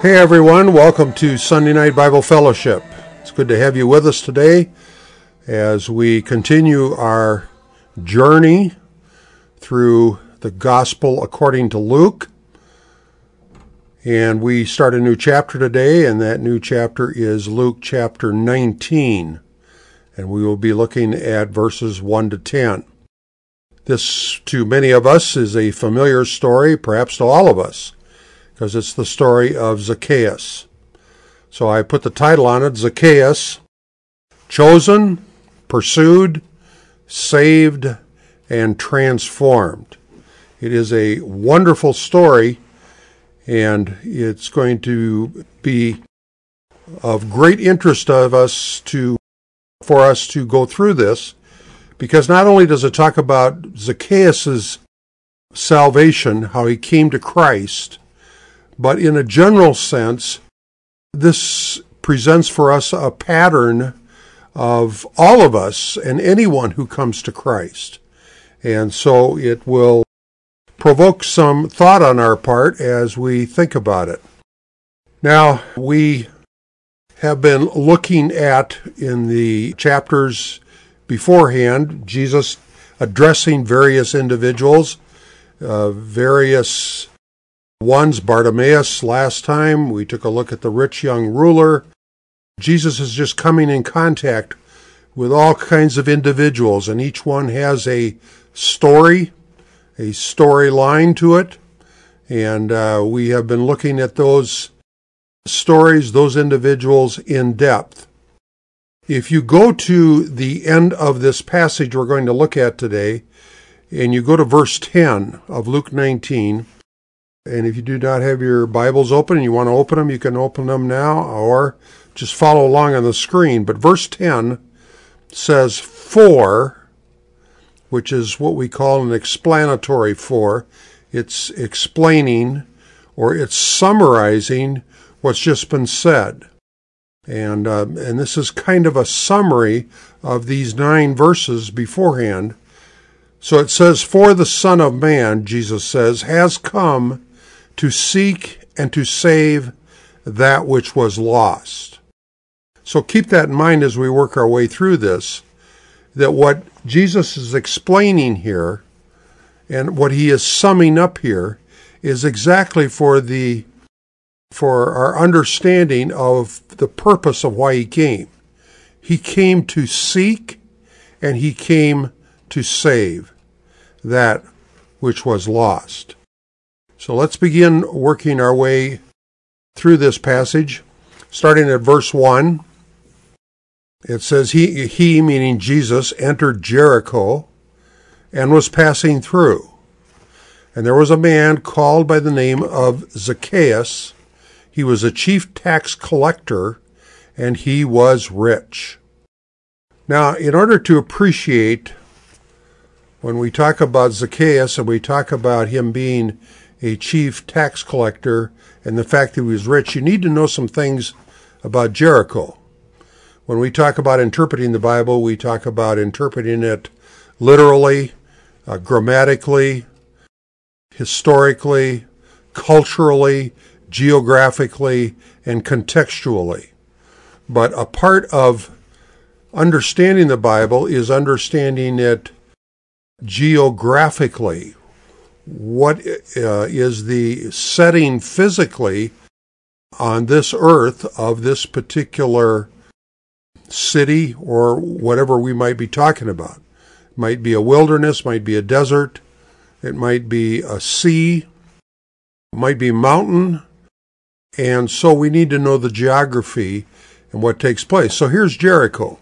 Hey everyone, welcome to Sunday Night Bible Fellowship. It's good to have you with us today as we continue our journey through the Gospel according to Luke. And we start a new chapter today, and that new chapter is Luke chapter 19. And we will be looking at verses 1 to 10. This, to many of us, is a familiar story, perhaps to all of us because it's the story of Zacchaeus. So I put the title on it Zacchaeus, chosen, pursued, saved, and transformed. It is a wonderful story, and it's going to be of great interest of us to for us to go through this because not only does it talk about Zacchaeus' salvation, how he came to Christ, but in a general sense, this presents for us a pattern of all of us and anyone who comes to Christ. And so it will provoke some thought on our part as we think about it. Now, we have been looking at in the chapters beforehand, Jesus addressing various individuals, uh, various one's Bartimaeus last time. We took a look at the rich young ruler. Jesus is just coming in contact with all kinds of individuals, and each one has a story, a storyline to it. And uh, we have been looking at those stories, those individuals in depth. If you go to the end of this passage we're going to look at today, and you go to verse 10 of Luke 19, and if you do not have your Bibles open and you want to open them, you can open them now or just follow along on the screen. But verse 10 says, For, which is what we call an explanatory for. It's explaining or it's summarizing what's just been said. And, uh, and this is kind of a summary of these nine verses beforehand. So it says, For the Son of Man, Jesus says, has come to seek and to save that which was lost. So keep that in mind as we work our way through this, that what Jesus is explaining here and what he is summing up here is exactly for the for our understanding of the purpose of why he came. He came to seek and he came to save that which was lost. So let's begin working our way through this passage, starting at verse 1. It says, He, he meaning Jesus, entered Jericho and was passing through. And there was a man called by the name of Zacchaeus. He was a chief tax collector, and he was rich. Now, in order to appreciate when we talk about Zacchaeus and we talk about him being a chief tax collector and the fact that he was rich, you need to know some things about Jericho. When we talk about interpreting the Bible, we talk about interpreting it literally, uh, grammatically, historically, culturally, geographically, and contextually. But a part of understanding the Bible is understanding it geographically what uh, is the setting physically on this earth of this particular city or whatever we might be talking about. Might be a wilderness, might be a desert, it might be a sea, might be mountain, and so we need to know the geography and what takes place. So here's Jericho.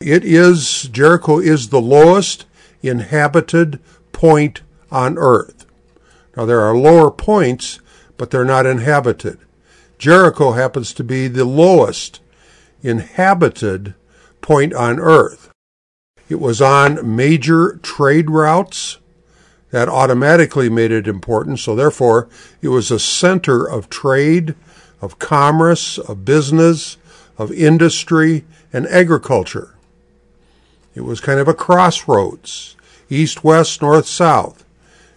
It is Jericho is the lowest inhabited point on earth. Now, there are lower points, but they're not inhabited. Jericho happens to be the lowest inhabited point on earth. It was on major trade routes. That automatically made it important, so therefore it was a center of trade, of commerce, of business, of industry, and agriculture. It was kind of a crossroads east, west, north, south.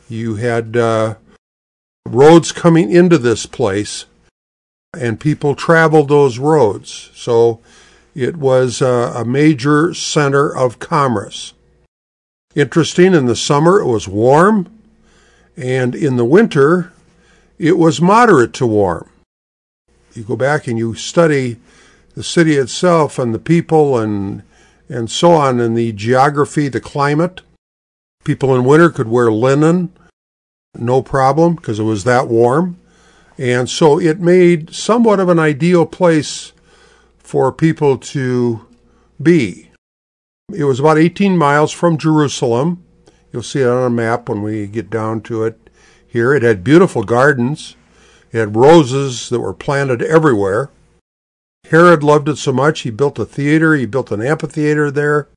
You had uh, roads coming into this place and people traveled those roads. So it was a, a major center of commerce. Interesting, in the summer it was warm, and in the winter it was moderate to warm. You go back and you study the city itself and the people and and so on and the geography, the climate. People in winter could wear linen, no problem, because it was that warm. And so it made somewhat of an ideal place for people to be. It was about 18 miles from Jerusalem. You'll see it on a map when we get down to it here. It had beautiful gardens. It had roses that were planted everywhere. Herod loved it so much, he built a theater, he built an amphitheater there.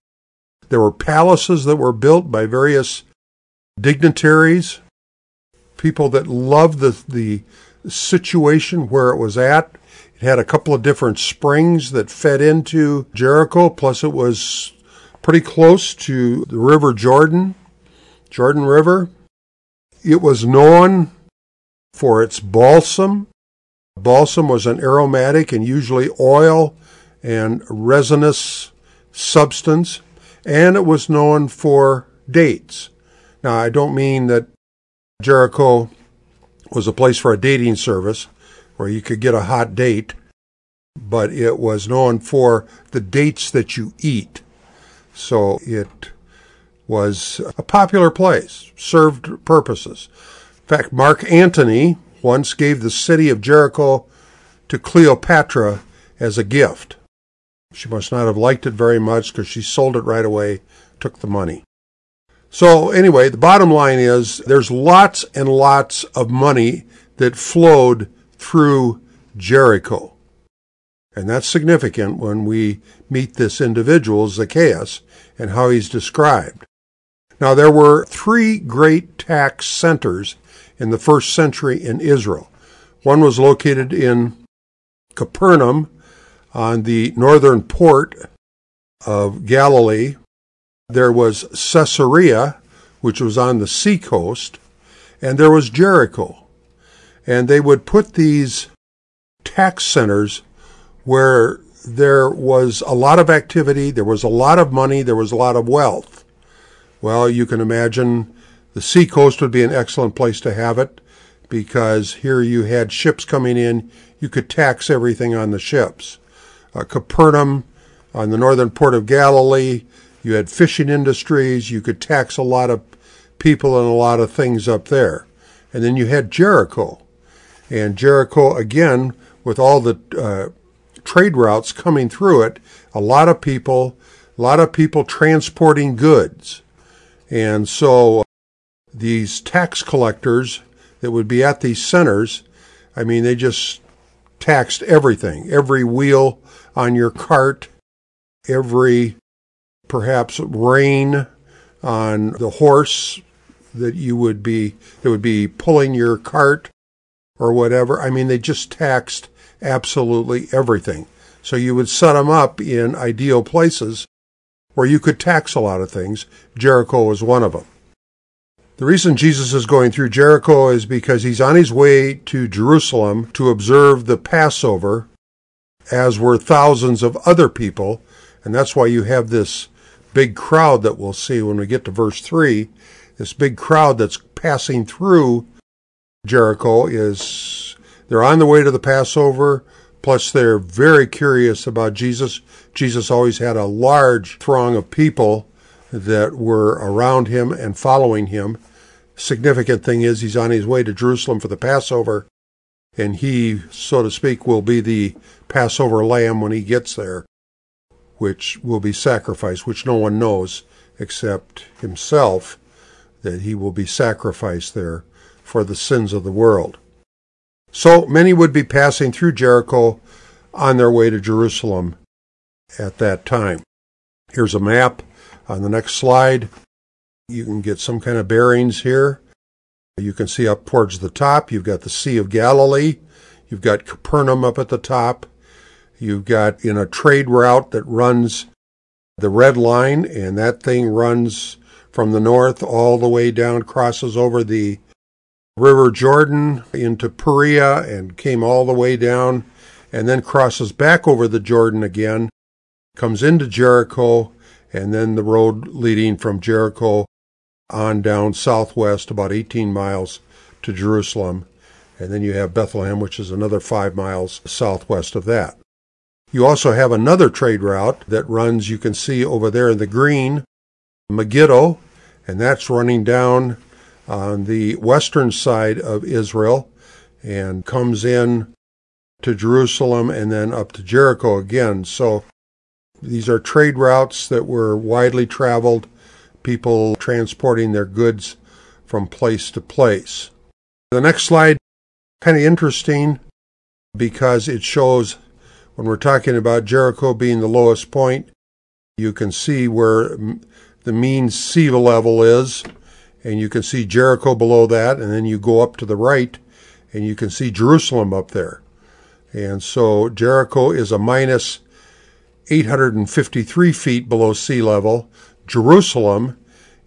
There were palaces that were built by various dignitaries, people that loved the, the situation where it was at. It had a couple of different springs that fed into Jericho, plus it was pretty close to the River Jordan, Jordan River. It was known for its balsam. Balsam was an aromatic and usually oil and resinous substance, and it was known for dates. Now, I don't mean that Jericho was a place for a dating service where you could get a hot date, but it was known for the dates that you eat. So it was a popular place, served purposes. In fact, Mark Antony once gave the city of Jericho to Cleopatra as a gift. She must not have liked it very much because she sold it right away, took the money. So anyway, the bottom line is there's lots and lots of money that flowed through Jericho. And that's significant when we meet this individual, Zacchaeus, and how he's described. Now, there were three great tax centers in the first century in Israel. One was located in Capernaum on the northern port of Galilee, there was Caesarea, which was on the seacoast, and there was Jericho. And they would put these tax centers where there was a lot of activity, there was a lot of money, there was a lot of wealth. Well, you can imagine the seacoast would be an excellent place to have it because here you had ships coming in, you could tax everything on the ships. Uh, Capernaum on the northern port of Galilee, you had fishing industries. You could tax a lot of people and a lot of things up there. And then you had Jericho. And Jericho, again, with all the uh, trade routes coming through it, a lot of people, a lot of people transporting goods. And so these tax collectors that would be at these centers, I mean, they just taxed everything, every wheel on your cart, every perhaps rein on the horse that you would be that would be pulling your cart or whatever. I mean, they just taxed absolutely everything. So you would set them up in ideal places where you could tax a lot of things. Jericho was one of them. The reason Jesus is going through Jericho is because he's on his way to Jerusalem to observe the Passover, as were thousands of other people. And that's why you have this big crowd that we'll see when we get to verse 3, this big crowd that's passing through Jericho is they're on the way to the Passover, plus they're very curious about Jesus. Jesus always had a large throng of people that were around him and following him. Significant thing is he's on his way to Jerusalem for the Passover, and he, so to speak, will be the Passover lamb when he gets there which will be sacrificed, which no one knows except himself, that he will be sacrificed there for the sins of the world. So many would be passing through Jericho on their way to Jerusalem at that time. Here's a map on the next slide. You can get some kind of bearings here. You can see up towards the top, you've got the Sea of Galilee. You've got Capernaum up at the top. You've got in a trade route that runs the red line, and that thing runs from the north all the way down, crosses over the River Jordan into Perea and came all the way down and then crosses back over the Jordan again, comes into Jericho, and then the road leading from Jericho on down southwest about 18 miles to Jerusalem. And then you have Bethlehem, which is another five miles southwest of that. You also have another trade route that runs, you can see over there in the green, Megiddo, and that's running down on the western side of Israel and comes in to Jerusalem and then up to Jericho again. So these are trade routes that were widely traveled, people transporting their goods from place to place. The next slide, kind of interesting because it shows when we're talking about Jericho being the lowest point, you can see where the mean sea level is, and you can see Jericho below that, and then you go up to the right, and you can see Jerusalem up there. And so Jericho is a minus 853 feet below sea level. Jerusalem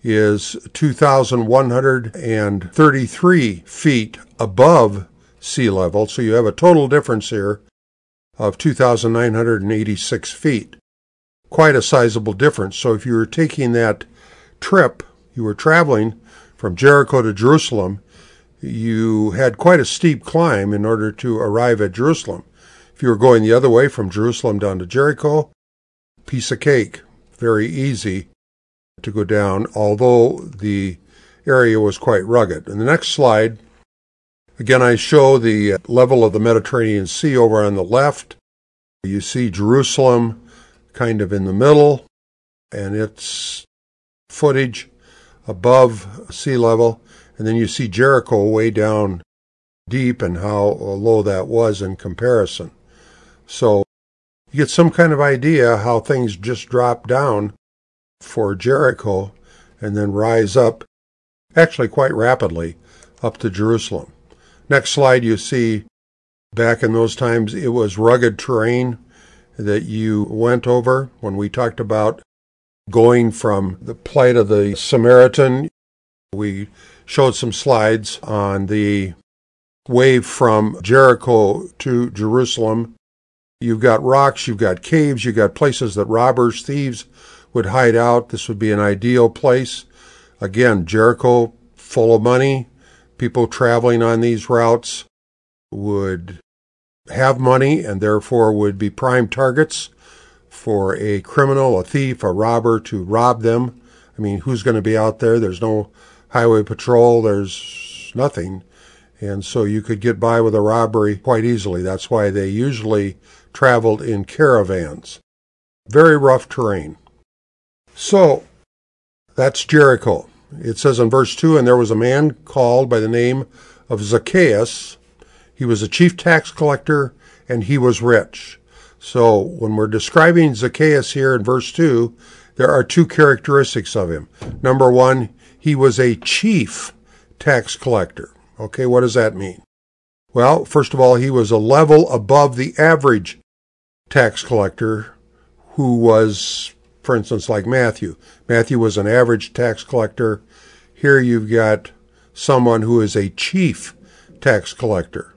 is 2,133 feet above sea level. So you have a total difference here of 2,986 feet. Quite a sizable difference. So if you were taking that trip, you were traveling from Jericho to Jerusalem, you had quite a steep climb in order to arrive at Jerusalem. If you were going the other way from Jerusalem down to Jericho, piece of cake, very easy to go down, although the area was quite rugged. In the next slide, again, I show the level of the Mediterranean Sea over on the left. You see Jerusalem kind of in the middle, and its footage above sea level. And then you see Jericho way down deep and how low that was in comparison. So you get some kind of idea how things just drop down for Jericho and then rise up, actually quite rapidly, up to Jerusalem. Next slide, you see back in those times it was rugged terrain that you went over when we talked about going from the plight of the Samaritan. We showed some slides on the way from Jericho to Jerusalem You've got rocks, you've got caves, you've got places that robbers, thieves would hide out. This would be an ideal place. Again, Jericho full of money. People traveling on these routes would have money and therefore would be prime targets for a criminal, a thief, a robber to rob them. I mean, who's going to be out there? There's no highway patrol, there's nothing. And so you could get by with a robbery quite easily. That's why they usually traveled in caravans. Very rough terrain. So, that's Jericho. It says in verse 2 And there was a man called by the name of Zacchaeus. He was a chief tax collector and he was rich. So, when we're describing Zacchaeus here in verse 2, there are two characteristics of him. Number one, he was a chief tax collector. Okay, what does that mean? Well, first of all, he was a level above the average tax collector who was, for instance, like Matthew. Matthew was an average tax collector. Here you've got someone who is a chief tax collector.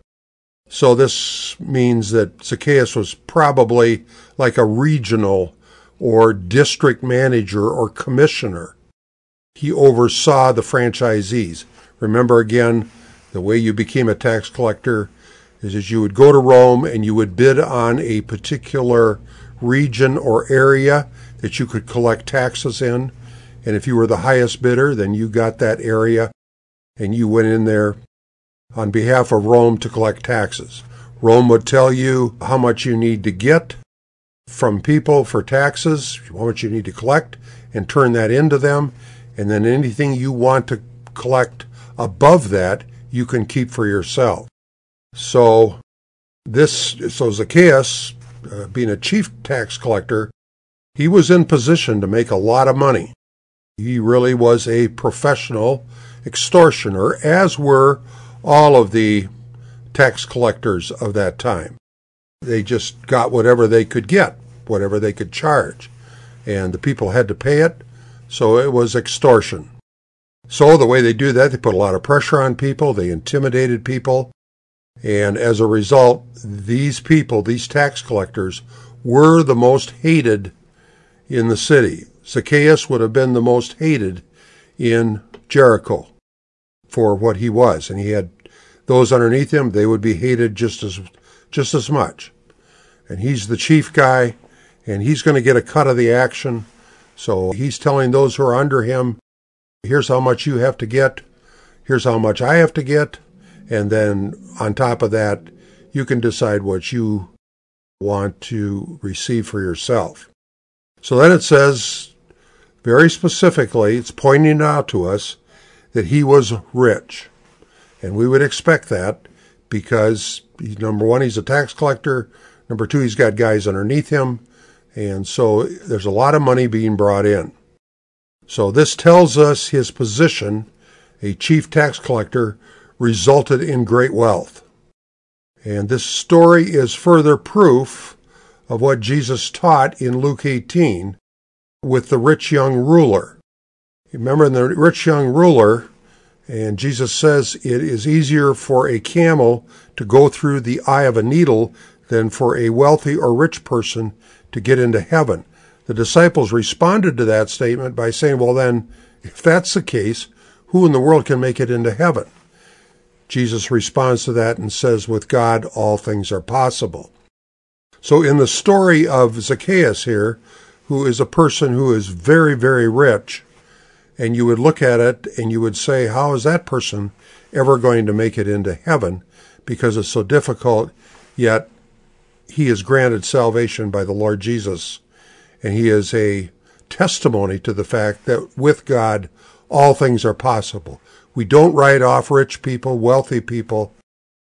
So this means that Zacchaeus was probably like a regional or district manager or commissioner. He oversaw the franchisees. Remember again, the way you became a tax collector is that you would go to Rome and you would bid on a particular region or area that you could collect taxes in. And if you were the highest bidder, then you got that area and you went in there on behalf of Rome to collect taxes. Rome would tell you how much you need to get from people for taxes, how much you need to collect, and turn that into them. And then anything you want to collect above that, you can keep for yourself. So this, so Zacchaeus, uh, being a chief tax collector, he was in position to make a lot of money. He really was a professional extortioner, as were all of the tax collectors of that time. They just got whatever they could get, whatever they could charge, and the people had to pay it, so it was extortion. So the way they do that, they put a lot of pressure on people, they intimidated people, and as a result, these people, these tax collectors, were the most hated in the city. Zacchaeus would have been the most hated in Jericho for what he was, and he had those underneath him, they would be hated just as just as much. And he's the chief guy, and he's going to get a cut of the action. So he's telling those who are under him, here's how much you have to get, here's how much I have to get, and then on top of that, you can decide what you want to receive for yourself. So then it says, very specifically, it's pointing out to us that he was rich. And we would expect that because, number one, he's a tax collector. Number two, he's got guys underneath him. And so there's a lot of money being brought in. So this tells us his position, a chief tax collector, resulted in great wealth. And this story is further proof of what Jesus taught in Luke 18 with the rich young ruler. Remember, the rich young ruler, and Jesus says it is easier for a camel to go through the eye of a needle than for a wealthy or rich person to get into heaven. The disciples responded to that statement by saying, Well, then, if that's the case, who in the world can make it into heaven? Jesus responds to that and says, With God, all things are possible. So, in the story of Zacchaeus here, who is a person who is very, very rich, and you would look at it and you would say, How is that person ever going to make it into heaven? Because it's so difficult, yet he is granted salvation by the Lord Jesus. And he is a testimony to the fact that with God, all things are possible. We don't write off rich people, wealthy people.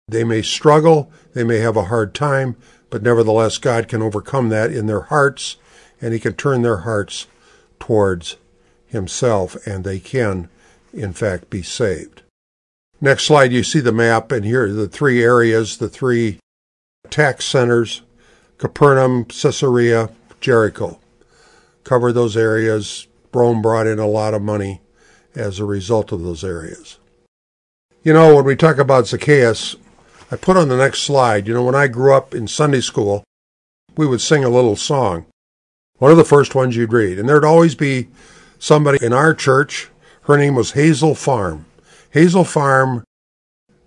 They may struggle, they may have a hard time, but nevertheless, God can overcome that in their hearts, and He can turn their hearts towards Himself, and they can, in fact, be saved. Next slide, you see the map, and here are the three areas, the three tax centers Capernaum, Caesarea, Jericho. Cover those areas. Rome brought in a lot of money as a result of those areas. You know, when we talk about Zacchaeus, I put on the next slide, you know, when I grew up in Sunday school, we would sing a little song. One of the first ones you'd read. And there'd always be somebody in our church. Her name was Hazel Farm. Hazel Farm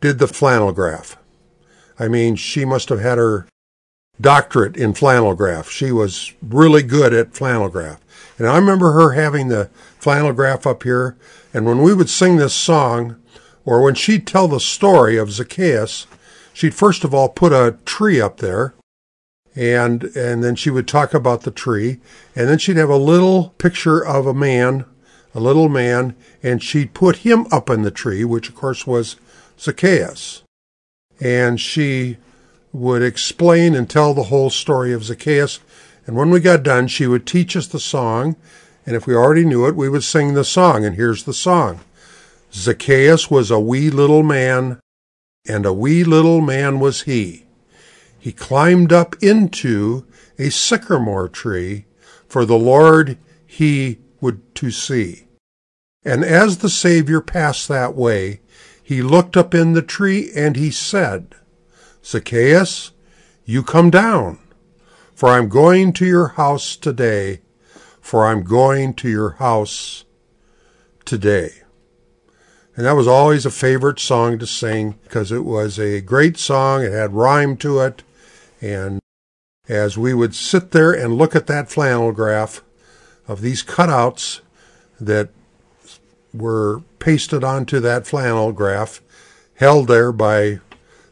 did the flannel graph. I mean, she must have had her doctorate in flannel graph. She was really good at flannel graph. And I remember her having the flannel graph up here. And when we would sing this song, or when she'd tell the story of Zacchaeus, she'd first of all put a tree up there. And, and then she would talk about the tree. And then she'd have a little picture of a man, a little man, and she'd put him up in the tree, which of course was Zacchaeus. And she would explain and tell the whole story of Zacchaeus. And when we got done, she would teach us the song. And if we already knew it, we would sing the song. And here's the song Zacchaeus was a wee little man, and a wee little man was he. He climbed up into a sycamore tree, for the Lord he would to see. And as the Savior passed that way, he looked up in the tree and he said, Zacchaeus, you come down, for I'm going to your house today, for I'm going to your house today. And that was always a favorite song to sing because it was a great song. It had rhyme to it. And as we would sit there and look at that flannel graph of these cutouts that were pasted onto that flannel graph, held there by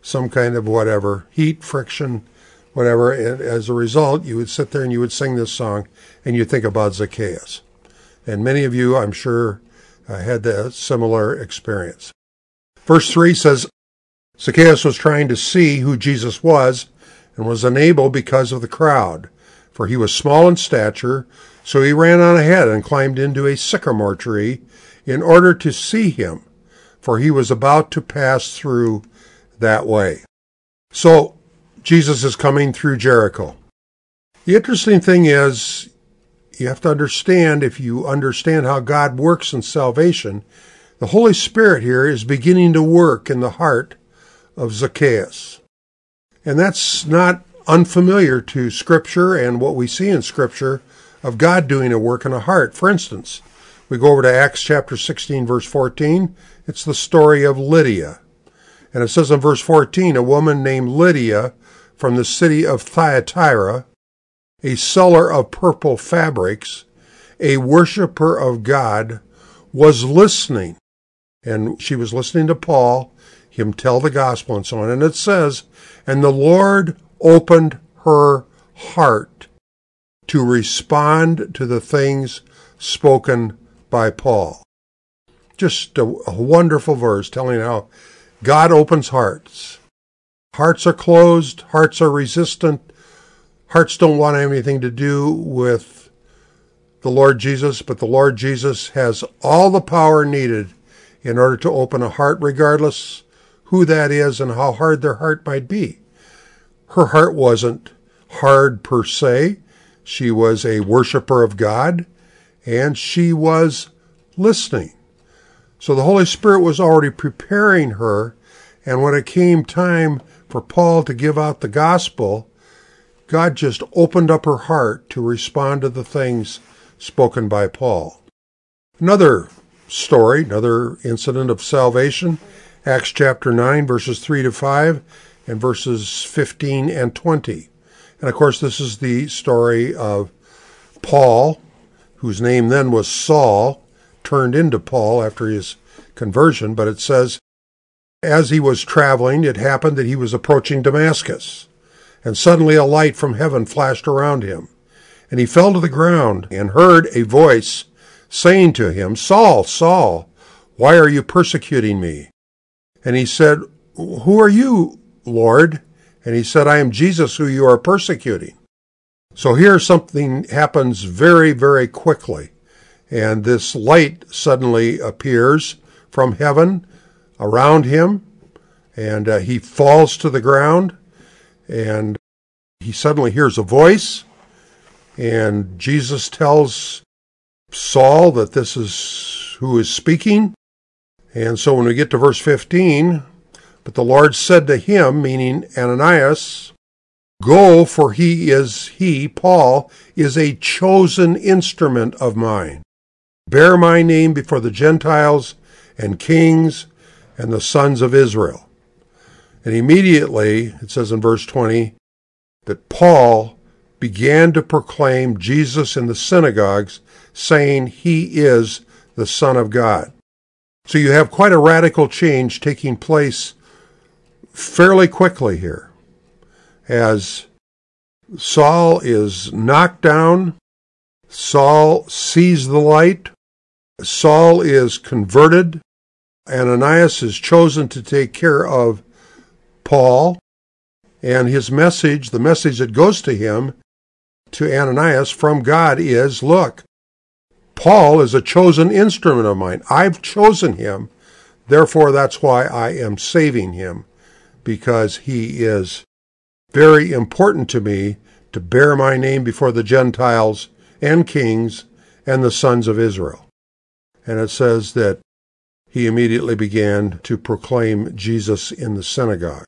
some kind of whatever, heat, friction, whatever. And as a result, you would sit there and you would sing this song and you think about Zacchaeus. And many of you, I'm sure, uh, had that similar experience. Verse 3 says, Zacchaeus was trying to see who Jesus was and was unable because of the crowd, for he was small in stature, so he ran on ahead and climbed into a sycamore tree in order to see him, for he was about to pass through that way. So Jesus is coming through Jericho. The interesting thing is, you have to understand, if you understand how God works in salvation, The Holy Spirit here is beginning to work in the heart of Zacchaeus. And that's not unfamiliar to Scripture and what we see in Scripture of God doing a work in a heart. For instance, we go over to Acts chapter 16, verse 14. It's the story of Lydia. And it says in verse 14, a woman named Lydia from the city of Thyatira, a seller of purple fabrics, a worshiper of God, was listening. And she was listening to Paul, him tell the gospel and so on. And it says, and the Lord opened her heart to respond to the things spoken by Paul. Just a, a, wonderful verse telling how God opens hearts. Hearts are closed, hearts are resistant, hearts don't want anything to do with the Lord Jesus, but the Lord Jesus has all the power needed in order to open a heart, regardless who that is and how hard their heart might be. Her heart wasn't hard per se. She was a worshiper of God and she was listening. So the Holy Spirit was already preparing her. And when it came time for Paul to give out the gospel, God just opened up her heart to respond to the things spoken by Paul. Another story, another incident of salvation, Acts chapter 9, verses 3 to 5 and verses 15 and 20. And of course, this is the story of Paul, whose name then was Saul, turned into Paul after his conversion. But it says, as he was traveling, it happened that he was approaching Damascus. And suddenly a light from heaven flashed around him. And he fell to the ground and heard a voice saying to him, Saul, Saul, why are you persecuting me? And he said, Who are you, Lord? And he said, I am Jesus who you are persecuting. So here something happens very, very quickly. And this light suddenly appears from heaven around him. And uh, he falls to the ground. And he suddenly hears a voice. And Jesus tells Saul that this is who is speaking. And so when we get to verse 15, but the Lord said to him, meaning Ananias, Go, for he is, he, Paul, is a chosen instrument of mine. Bear my name before the Gentiles and kings and the sons of Israel. And immediately, it says in verse 20, that Paul began to proclaim Jesus in the synagogues, saying he is the Son of God. So you have quite a radical change taking place fairly quickly here as Saul is knocked down. Saul sees the light. Saul is converted. And Ananias is chosen to take care of Paul. And his message, the message that goes to him, to Ananias from God is look, Paul is a chosen instrument of mine. I've chosen him. Therefore, that's why I am saving him because he is very important to me to bear my name before the Gentiles and kings and the sons of Israel. And it says that he immediately began to proclaim Jesus in the synagogue.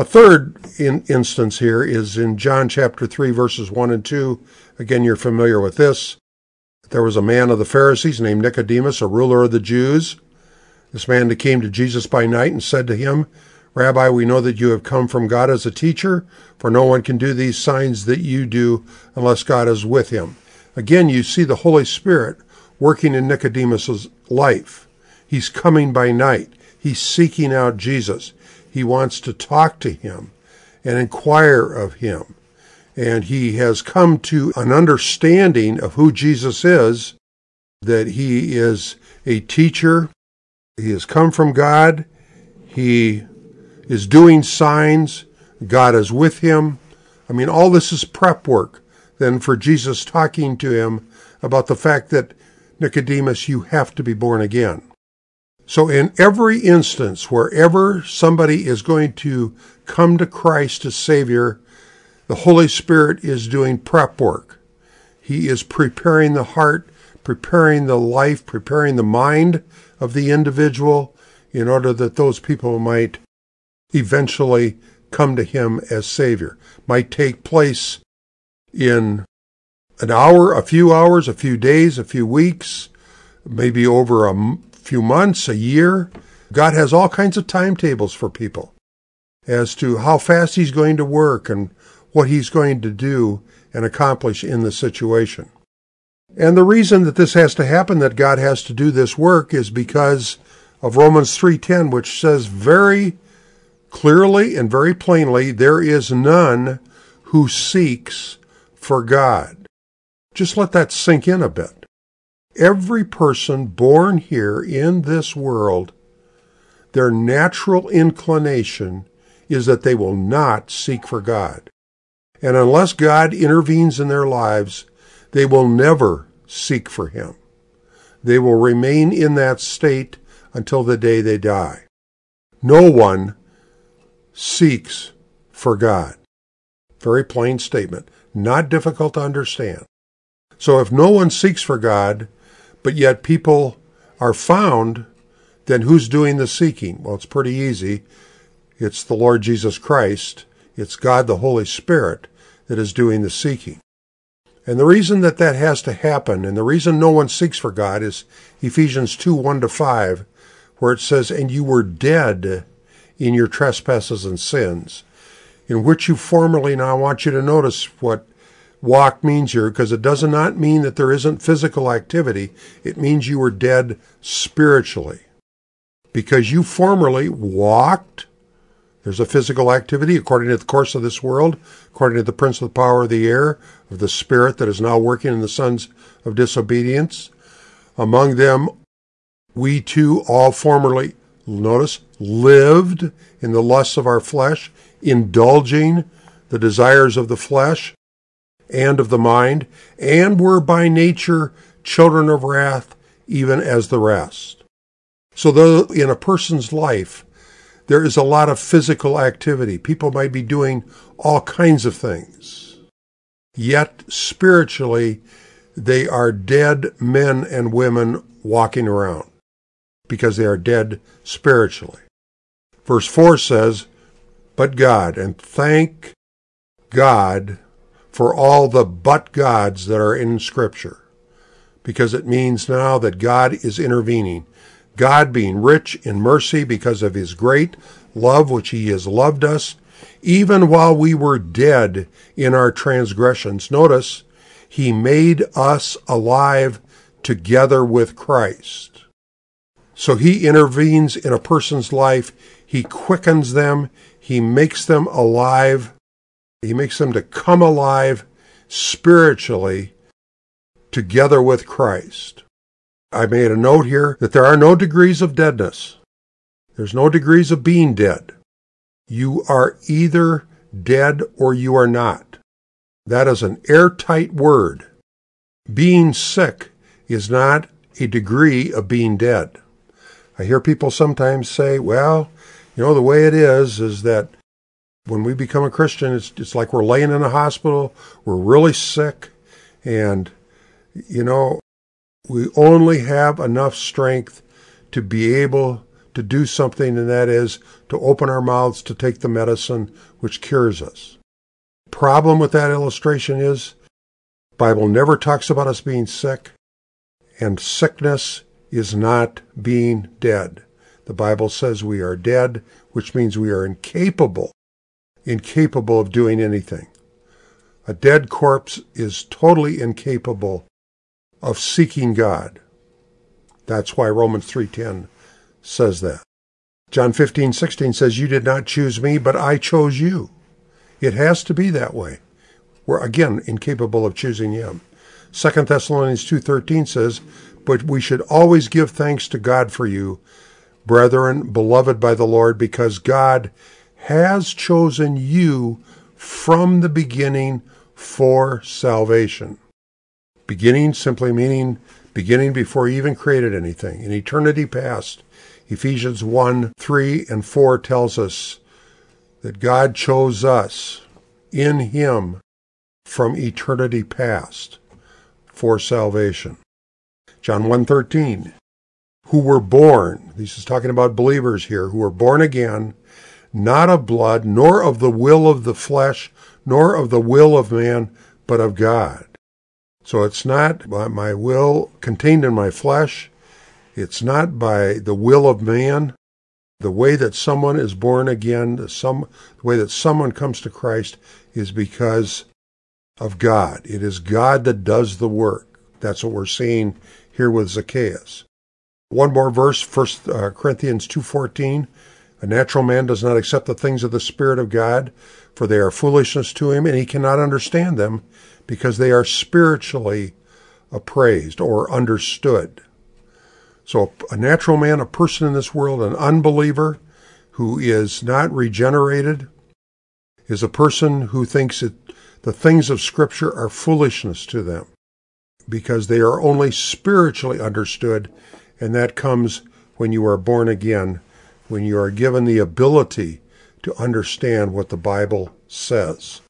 A third in instance here is in John chapter 3, verses 1 and 2. Again, you're familiar with this. There was a man of the Pharisees named Nicodemus, a ruler of the Jews. This man came to Jesus by night and said to him, Rabbi, we know that you have come from God as a teacher, for no one can do these signs that you do unless God is with him. Again, you see the Holy Spirit working in Nicodemus's life. He's coming by night. He's seeking out Jesus. He wants to talk to him and inquire of him. And he has come to an understanding of who Jesus is, that he is a teacher. He has come from God. He is doing signs. God is with him. I mean, all this is prep work then for Jesus talking to him about the fact that Nicodemus, you have to be born again. So in every instance, wherever somebody is going to come to Christ as Savior, the Holy Spirit is doing prep work. He is preparing the heart, preparing the life, preparing the mind of the individual in order that those people might eventually come to him as Savior. Might take place in an hour, a few hours, a few days, a few weeks, maybe over a few months, a year. God has all kinds of timetables for people as to how fast he's going to work and what he's going to do and accomplish in the situation. And the reason that this has to happen, that God has to do this work, is because of Romans 3.10, which says very clearly and very plainly, there is none who seeks for God. Just let that sink in a bit. Every person born here in this world, their natural inclination is that they will not seek for God. And unless God intervenes in their lives, they will never seek for Him. They will remain in that state until the day they die. No one seeks for God. Very plain statement, not difficult to understand. So if no one seeks for God, but yet people are found, then who's doing the seeking? Well, it's pretty easy. It's the Lord Jesus Christ. It's God the Holy Spirit that is doing the seeking. And the reason that that has to happen, and the reason no one seeks for God, is Ephesians 2 1 to 5, where it says, And you were dead in your trespasses and sins, in which you formerly, now I want you to notice what walk means here, because it does not mean that there isn't physical activity. It means you were dead spiritually. Because you formerly walked there's a physical activity according to the course of this world, according to the prince of the power of the air, of the spirit that is now working in the sons of disobedience. Among them, we too all formerly, notice, lived in the lusts of our flesh, indulging the desires of the flesh and of the mind, and were by nature children of wrath, even as the rest. So, though in a person's life there is a lot of physical activity. People might be doing all kinds of things. Yet, spiritually, they are dead men and women walking around because they are dead spiritually. Verse 4 says, But God, and thank God for all the but gods that are in Scripture, because it means now that God is intervening. God being rich in mercy because of his great love which he has loved us, even while we were dead in our transgressions. Notice, he made us alive together with Christ. So he intervenes in a person's life. He quickens them. He makes them alive. He makes them to come alive spiritually together with Christ. I made a note here that there are no degrees of deadness. There's no degrees of being dead. You are either dead or you are not. That is an airtight word. Being sick is not a degree of being dead. I hear people sometimes say, well, you know, the way it is, is that when we become a Christian, it's, it's like we're laying in a hospital, we're really sick, and, you know, we only have enough strength to be able to do something, and that is to open our mouths to take the medicine which cures us. Problem with that illustration is Bible never talks about us being sick, and sickness is not being dead. The Bible says we are dead, which means we are incapable, incapable of doing anything. A dead corpse is totally incapable of seeking God. That's why Romans 3:10 says that. John 15:16 says you did not choose me, but I chose you. It has to be that way. We're again incapable of choosing him. 2 Thessalonians 2:13 says, "But we should always give thanks to God for you, brethren, beloved by the Lord, because God has chosen you from the beginning for salvation." Beginning simply meaning beginning before he even created anything. In eternity past, Ephesians 1 3 and 4 tells us that God chose us in him from eternity past for salvation. John 1:13 who were born, this is talking about believers here, who were born again, not of blood, nor of the will of the flesh, nor of the will of man, but of God. So it's not by my will contained in my flesh. It's not by the will of man. The way that someone is born again, the, some, the way that someone comes to Christ is because of God. It is God that does the work. That's what we're seeing here with Zacchaeus. One more verse, 1 uh, Corinthians 2.14. A natural man does not accept the things of the Spirit of God, for they are foolishness to him, and he cannot understand them, because they are spiritually appraised or understood. So a natural man, a person in this world, an unbeliever who is not regenerated, is a person who thinks that the things of Scripture are foolishness to them because they are only spiritually understood, and that comes when you are born again, when you are given the ability to understand what the Bible says.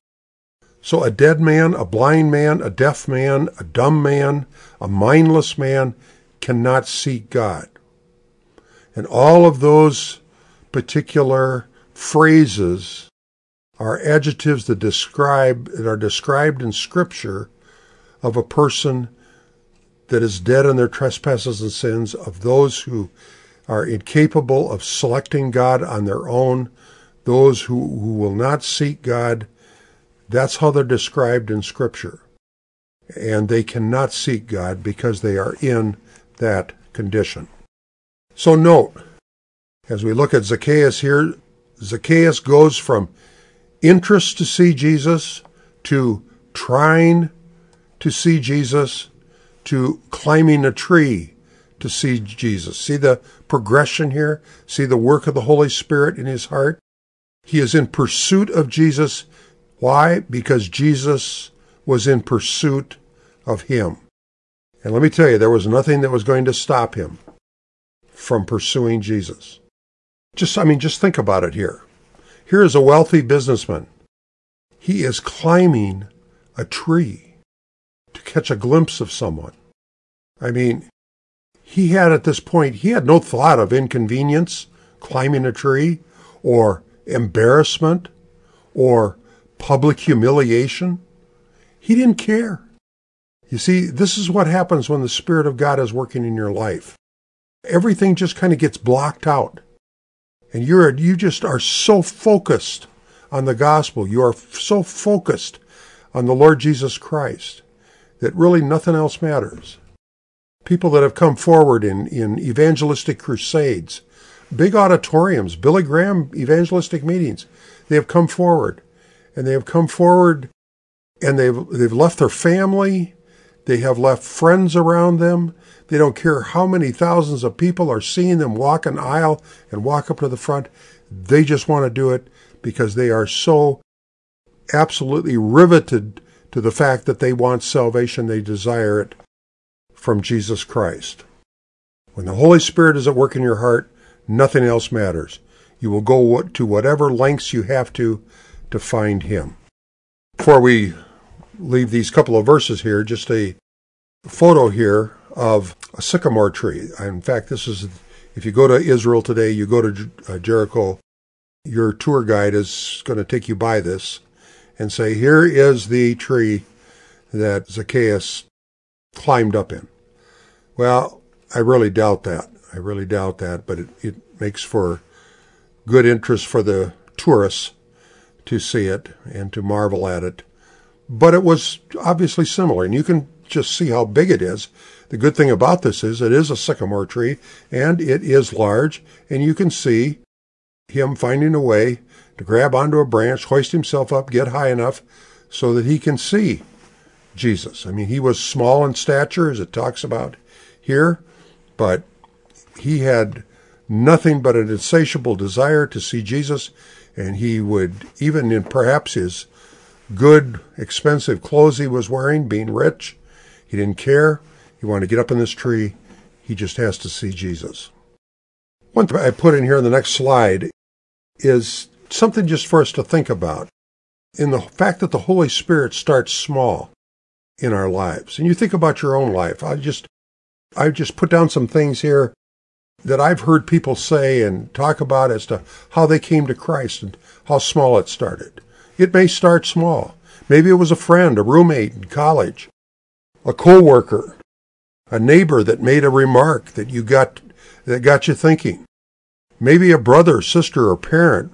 So a dead man, a blind man, a deaf man, a dumb man, a mindless man cannot seek God. And all of those particular phrases are adjectives that describe that are described in scripture of a person that is dead in their trespasses and sins, of those who are incapable of selecting God on their own, those who, who will not seek God. That's how they're described in Scripture. And they cannot seek God because they are in that condition. So note, as we look at Zacchaeus here, Zacchaeus goes from interest to see Jesus to trying to see Jesus to climbing a tree to see Jesus. See the progression here? See the work of the Holy Spirit in his heart? He is in pursuit of Jesus. Why? Because Jesus was in pursuit of him. And let me tell you, there was nothing that was going to stop him from pursuing Jesus. Just, I mean, just think about it here. Here is a wealthy businessman. He is climbing a tree to catch a glimpse of someone. I mean, he had at this point, he had no thought of inconvenience, climbing a tree, or embarrassment, or public humiliation. He didn't care. You see, this is what happens when the Spirit of God is working in your life. Everything just kind of gets blocked out. And you're, you just are so focused on the gospel. You are so focused on the Lord Jesus Christ that really nothing else matters people that have come forward in, in evangelistic crusades, big auditoriums, Billy Graham evangelistic meetings. They have come forward and they have come forward and they've, they've left their family. They have left friends around them. They don't care how many thousands of people are seeing them walk an aisle and walk up to the front. They just want to do it because they are so absolutely riveted to the fact that they want salvation. They desire it from Jesus Christ. When the Holy Spirit is at work in your heart, nothing else matters. You will go to whatever lengths you have to to find Him. Before we leave these couple of verses here, just a photo here of a sycamore tree. In fact, this is, if you go to Israel today, you go to uh, Jericho, your tour guide is going to take you by this and say, here is the tree that Zacchaeus climbed up in. Well, I really doubt that. I really doubt that, but it, it makes for good interest for the tourists to see it and to marvel at it. But it was obviously similar, and you can just see how big it is. The good thing about this is it is a sycamore tree, and it is large, and you can see him finding a way to grab onto a branch, hoist himself up, get high enough so that he can see Jesus. I mean, he was small in stature, as it talks about here, but he had nothing but an insatiable desire to see Jesus, and he would, even in perhaps his good, expensive clothes he was wearing, being rich, he didn't care. He wanted to get up in this tree. He just has to see Jesus. One thing I put in here in the next slide is something just for us to think about. In the fact that the Holy Spirit starts small in our lives. And you think about your own life. I just I just put down some things here that I've heard people say and talk about as to how they came to Christ and how small it started. It may start small. Maybe it was a friend, a roommate in college, a coworker, a neighbor that made a remark that you got that got you thinking. Maybe a brother, sister, or parent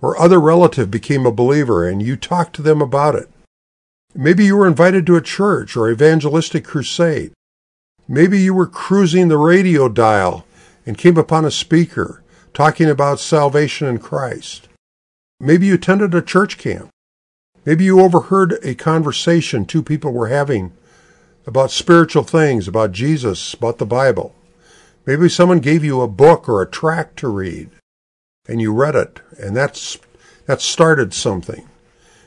or other relative became a believer and you talked to them about it. Maybe you were invited to a church or evangelistic crusade. Maybe you were cruising the radio dial and came upon a speaker talking about salvation in Christ. Maybe you attended a church camp. Maybe you overheard a conversation two people were having about spiritual things, about Jesus, about the Bible. Maybe someone gave you a book or a tract to read and you read it and that's that started something.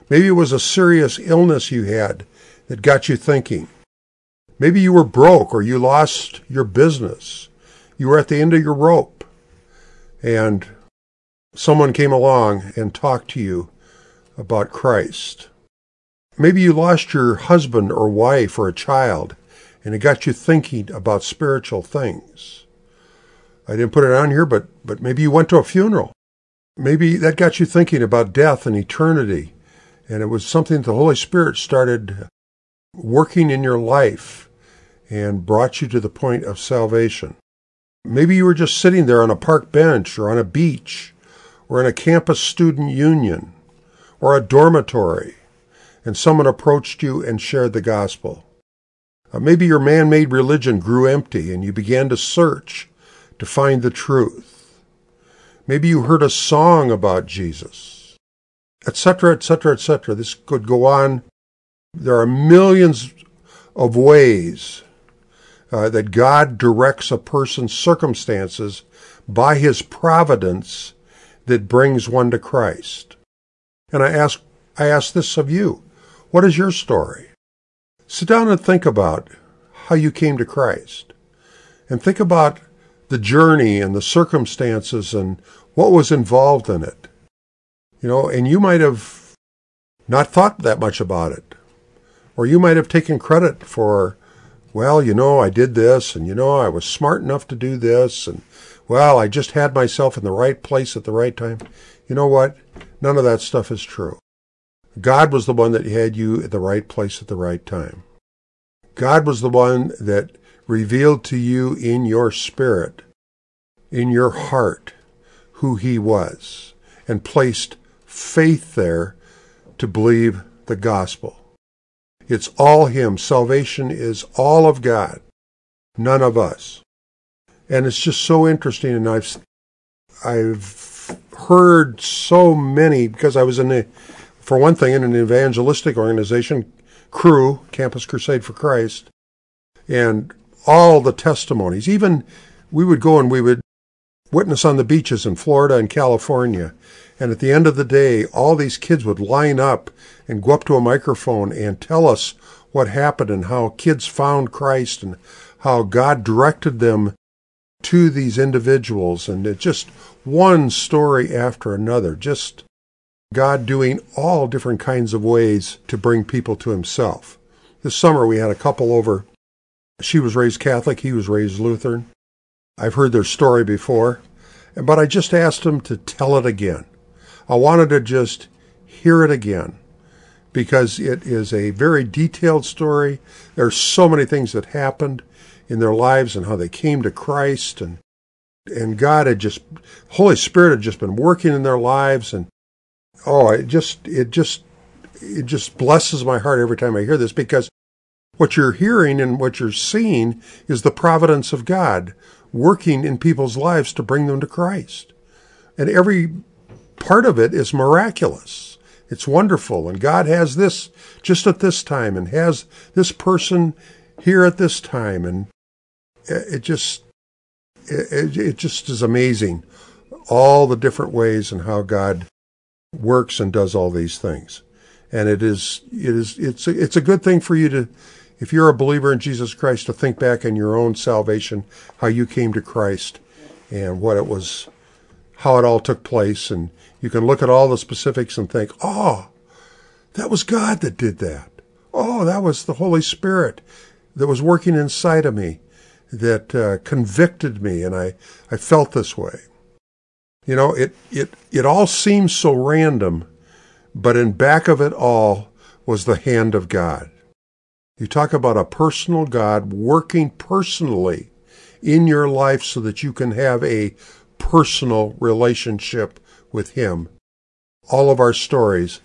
Maybe it was a serious illness you had that got you thinking. Maybe you were broke or you lost your business. You were at the end of your rope and someone came along and talked to you about Christ. Maybe you lost your husband or wife or a child and it got you thinking about spiritual things. I didn't put it on here, but, but maybe you went to a funeral. Maybe that got you thinking about death and eternity. And it was something the Holy Spirit started working in your life and brought you to the point of salvation. Maybe you were just sitting there on a park bench or on a beach or in a campus student union or a dormitory and someone approached you and shared the gospel. Uh, maybe your man-made religion grew empty and you began to search to find the truth. Maybe you heard a song about Jesus, etc., etc., etc. This could go on. There are millions of ways uh, that God directs a person's circumstances by his providence that brings one to Christ. And I ask, I ask this of you. What is your story? Sit down and think about how you came to Christ. And think about the journey and the circumstances and what was involved in it. You know, and you might have not thought that much about it. Or you might have taken credit for well, you know, I did this, and you know, I was smart enough to do this, and well, I just had myself in the right place at the right time. You know what? None of that stuff is true. God was the one that had you at the right place at the right time. God was the one that revealed to you in your spirit, in your heart, who he was, and placed faith there to believe the gospel. It's all Him. Salvation is all of God, none of us. And it's just so interesting. And I've, I've heard so many because I was in the, for one thing, in an evangelistic organization, Cru Campus Crusade for Christ, and all the testimonies. Even we would go and we would witness on the beaches in Florida and California. And at the end of the day, all these kids would line up and go up to a microphone and tell us what happened and how kids found Christ and how God directed them to these individuals. And it just one story after another, just God doing all different kinds of ways to bring people to himself. This summer we had a couple over. She was raised Catholic, he was raised Lutheran. I've heard their story before, but I just asked them to tell it again. I wanted to just hear it again because it is a very detailed story. There are so many things that happened in their lives and how they came to Christ and and God had just Holy Spirit had just been working in their lives and oh it just it just it just blesses my heart every time I hear this because what you're hearing and what you're seeing is the providence of God working in people's lives to bring them to Christ. And every part of it is miraculous. It's wonderful. And God has this just at this time and has this person here at this time. And it just, it, it just is amazing. All the different ways and how God works and does all these things. And it is, it is, it's, a, it's a good thing for you to, if you're a believer in Jesus Christ, to think back on your own salvation, how you came to Christ and what it was, how it all took place. And you can look at all the specifics and think, oh, that was God that did that. Oh, that was the Holy Spirit that was working inside of me that uh, convicted me, and I, I felt this way. You know, it, it, it all seems so random, but in back of it all was the hand of God. You talk about a personal God working personally in your life so that you can have a personal relationship with Him. All of our stories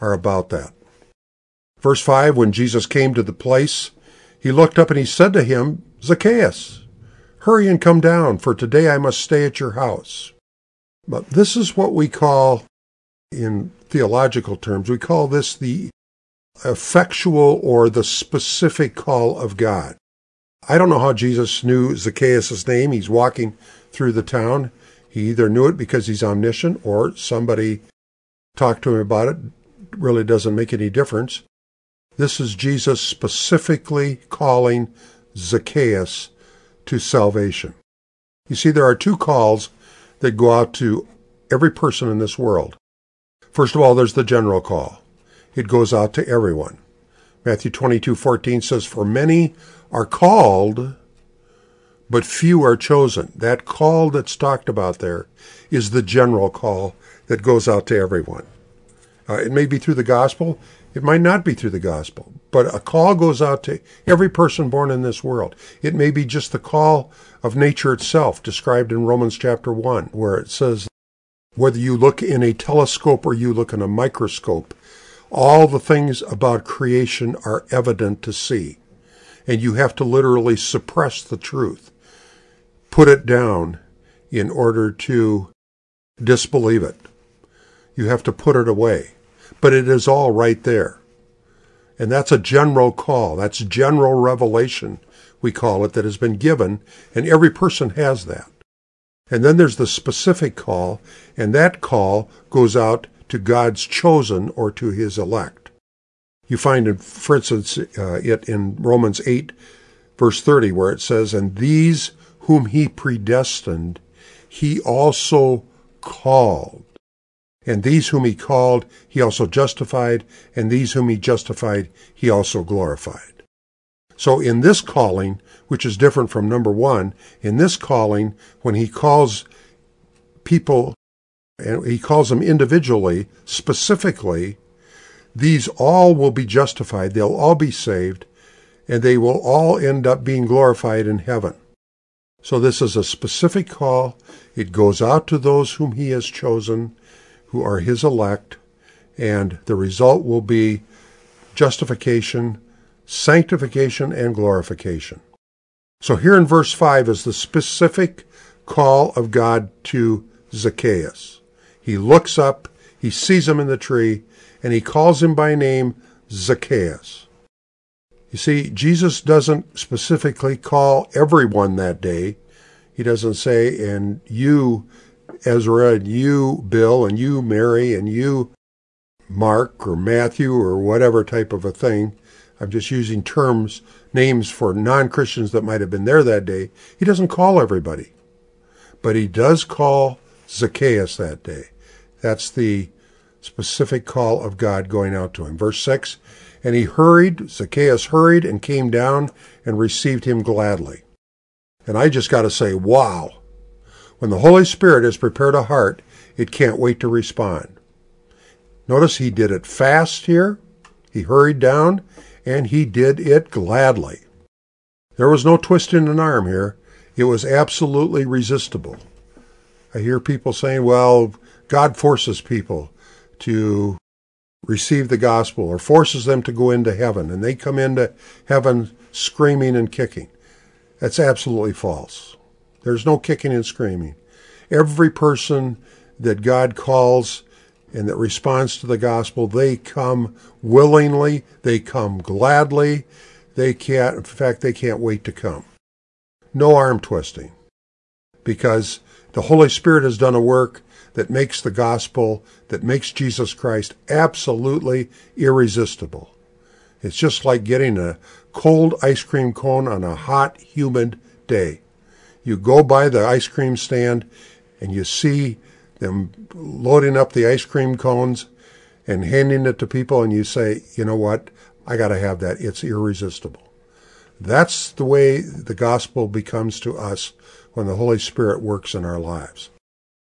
are about that. Verse 5 When Jesus came to the place, he looked up and he said to him, Zacchaeus, hurry and come down, for today I must stay at your house. But this is what we call, in theological terms, we call this the effectual or the specific call of God. I don't know how Jesus knew Zacchaeus' name. He's walking through the town. He either knew it because he's omniscient or somebody talked to him about it. Really doesn't make any difference. This is Jesus specifically calling Zacchaeus to salvation. You see, there are two calls that go out to every person in this world. First of all, there's the general call. It goes out to everyone. Matthew 22:14 says, "For many are called, but few are chosen." That call that's talked about there is the general call that goes out to everyone. Uh, it may be through the gospel, it might not be through the gospel, but a call goes out to every person born in this world. It may be just the call of nature itself, described in Romans chapter 1, where it says, whether you look in a telescope or you look in a microscope, all the things about creation are evident to see. And you have to literally suppress the truth, put it down in order to disbelieve it. You have to put it away but it is all right there. And that's a general call. That's general revelation, we call it, that has been given, and every person has that. And then there's the specific call, and that call goes out to God's chosen or to his elect. You find, for instance, uh, it in Romans 8, verse 30, where it says, And these whom he predestined, he also called. And these whom he called, he also justified, and these whom he justified, he also glorified. So in this calling, which is different from number one, in this calling, when he calls people, and he calls them individually, specifically, these all will be justified, they'll all be saved, and they will all end up being glorified in heaven. So this is a specific call. It goes out to those whom he has chosen, who are his elect, and the result will be justification, sanctification, and glorification. So here in verse 5 is the specific call of God to Zacchaeus. He looks up, he sees him in the tree, and he calls him by name Zacchaeus. You see, Jesus doesn't specifically call everyone that day. He doesn't say, and you, Ezra and you, Bill, and you, Mary, and you, Mark or Matthew or whatever type of a thing. I'm just using terms, names for non Christians that might have been there that day. He doesn't call everybody, but he does call Zacchaeus that day. That's the specific call of God going out to him. Verse 6 And he hurried, Zacchaeus hurried and came down and received him gladly. And I just got to say, wow. When the Holy Spirit has prepared a heart, it can't wait to respond. Notice he did it fast here. He hurried down and he did it gladly. There was no twisting an arm here. It was absolutely resistible. I hear people saying, well, God forces people to receive the gospel or forces them to go into heaven and they come into heaven screaming and kicking. That's absolutely false. There's no kicking and screaming. Every person that God calls and that responds to the gospel, they come willingly, they come gladly, they can't, in fact, they can't wait to come. No arm twisting. Because the Holy Spirit has done a work that makes the gospel, that makes Jesus Christ absolutely irresistible. It's just like getting a cold ice cream cone on a hot, humid day. You go by the ice cream stand and you see them loading up the ice cream cones and handing it to people, and you say, you know what, I got to have that. It's irresistible. That's the way the gospel becomes to us when the Holy Spirit works in our lives.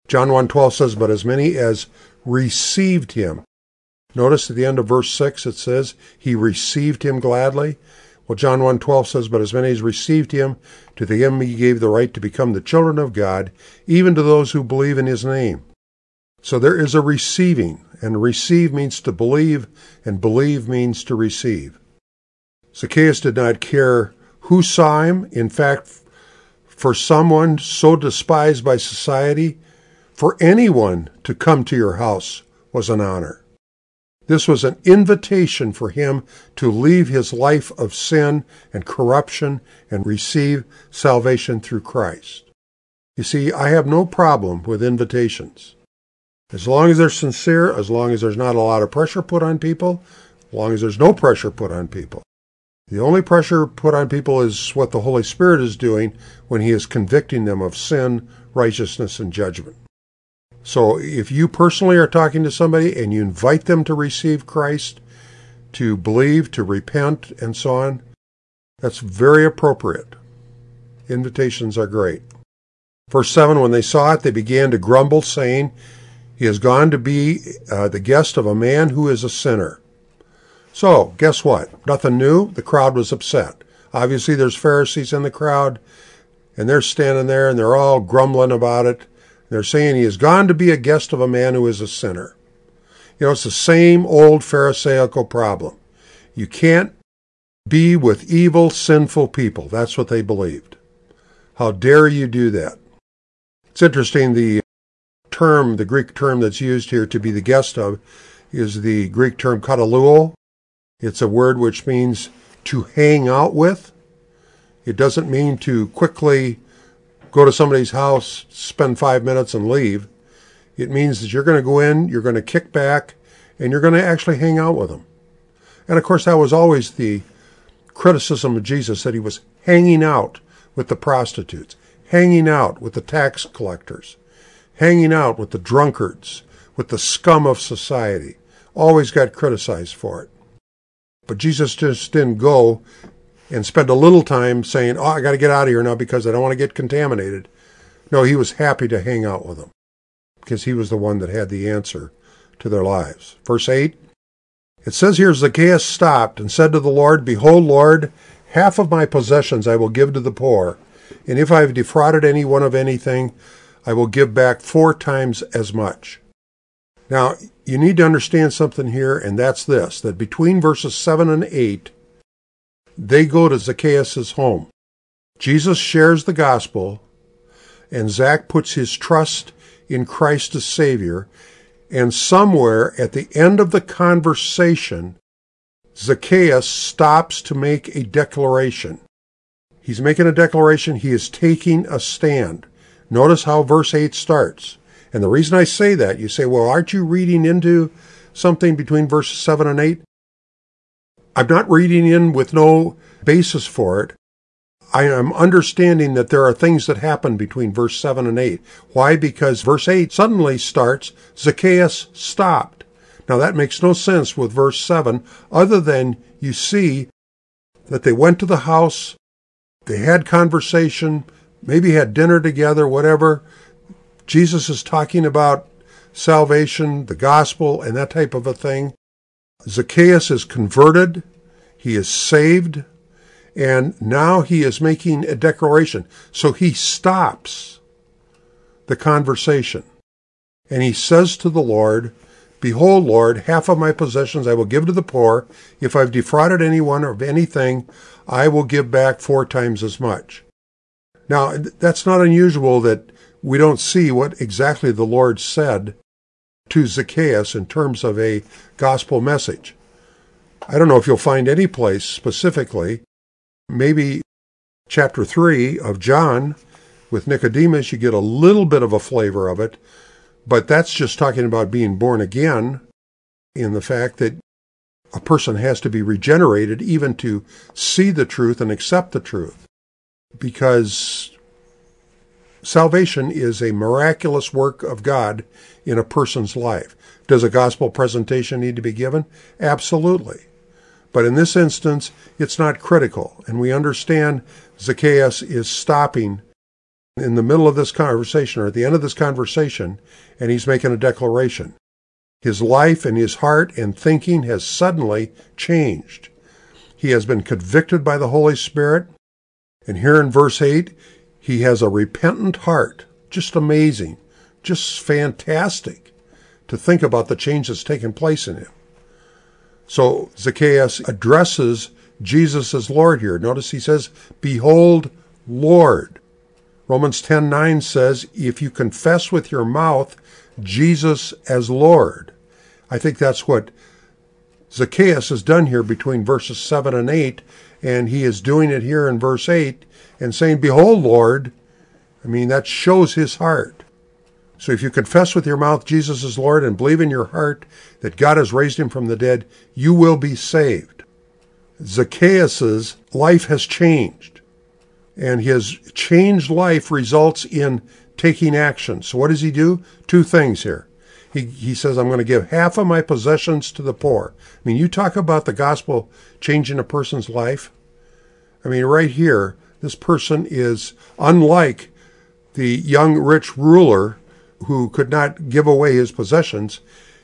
John 1:12 says, "But as many as received him." Notice at the end of verse 6 it says, "He received him gladly." Well, John 1:12 says, "But as many as received him, to them he gave the right to become the children of God, even to those who believe in his name." So there is a receiving, and receive means to believe, and believe means to receive. Zacchaeus did not care who saw him. In fact, for someone so despised by society, for anyone to come to your house was an honor. This was an invitation for him to leave his life of sin and corruption and receive salvation through Christ. You see, I have no problem with invitations. As long as they're sincere, as long as there's not a lot of pressure put on people, as long as there's no pressure put on people. The only pressure put on people is what the Holy Spirit is doing when He is convicting them of sin, righteousness, and judgment. So if you personally are talking to somebody and you invite them to receive Christ, to believe, to repent, and so on, that's very appropriate. Invitations are great. Verse 7 When they saw it, they began to grumble, saying, He has gone to be uh, the guest of a man who is a sinner. So, guess what? Nothing new. The crowd was upset. Obviously, there's Pharisees in the crowd, and they're standing there and they're all grumbling about it. They're saying he has gone to be a guest of a man who is a sinner. You know, it's the same old Pharisaical problem. You can't be with evil, sinful people. That's what they believed. How dare you do that? It's interesting, the term, the Greek term that's used here to be the guest of, is the Greek term kataluo, it's a word which means to hang out with. It doesn't mean to quickly go to somebody's house, spend five minutes, and leave. It means that you're going to go in, you're going to kick back, and you're going to actually hang out with them. And of course, that was always the criticism of Jesus that he was hanging out with the prostitutes, hanging out with the tax collectors, hanging out with the drunkards, with the scum of society. Always got criticized for it. But Jesus just didn't go and spend a little time saying, Oh, I got to get out of here now because I don't want to get contaminated. No, he was happy to hang out with them because he was the one that had the answer to their lives. Verse 8 it says here Zacchaeus stopped and said to the Lord, Behold, Lord, half of my possessions I will give to the poor, and if I have defrauded anyone of anything, I will give back four times as much. Now, you need to understand something here, and that's this that between verses 7 and 8, they go to Zacchaeus' home. Jesus shares the gospel, and Zach puts his trust in Christ as Savior. And somewhere at the end of the conversation, Zacchaeus stops to make a declaration. He's making a declaration. He is taking a stand. Notice how verse 8 starts. And the reason I say that, you say, well, aren't you reading into something between verses 7 and 8? I'm not reading in with no basis for it. I am understanding that there are things that happen between verse 7 and 8. Why? Because verse 8 suddenly starts, Zacchaeus stopped. Now that makes no sense with verse 7, other than you see that they went to the house, they had conversation, maybe had dinner together, whatever. Jesus is talking about salvation, the gospel, and that type of a thing. Zacchaeus is converted, he is saved, and now he is making a declaration. So he stops the conversation and he says to the Lord, Behold, Lord, half of my possessions I will give to the poor. If I've defrauded anyone of anything, I will give back four times as much. Now, that's not unusual that we don't see what exactly the Lord said to Zacchaeus in terms of a gospel message. I don't know if you'll find any place specifically, maybe chapter 3 of John with Nicodemus, you get a little bit of a flavor of it, but that's just talking about being born again in the fact that a person has to be regenerated even to see the truth and accept the truth. Because Salvation is a miraculous work of God in a person's life. Does a gospel presentation need to be given? Absolutely. But in this instance, it's not critical. And we understand Zacchaeus is stopping in the middle of this conversation or at the end of this conversation, and he's making a declaration. His life and his heart and thinking has suddenly changed. He has been convicted by the Holy Spirit. And here in verse 8, he has a repentant heart. Just amazing. Just fantastic to think about the change that's taken place in him. So Zacchaeus addresses Jesus as Lord here. Notice he says, Behold, Lord. Romans 10:9 says, if you confess with your mouth Jesus as Lord. I think that's what Zacchaeus has done here between verses 7 and 8, and he is doing it here in verse 8 and saying, Behold, Lord. I mean, that shows his heart. So if you confess with your mouth Jesus is Lord and believe in your heart that God has raised him from the dead, you will be saved. Zacchaeus' life has changed, and his changed life results in taking action. So what does he do? Two things here. He, he says, I'm going to give half of my possessions to the poor. I mean, you talk about the gospel changing a person's life. I mean, right here, this person is unlike the young rich ruler who could not give away his possessions.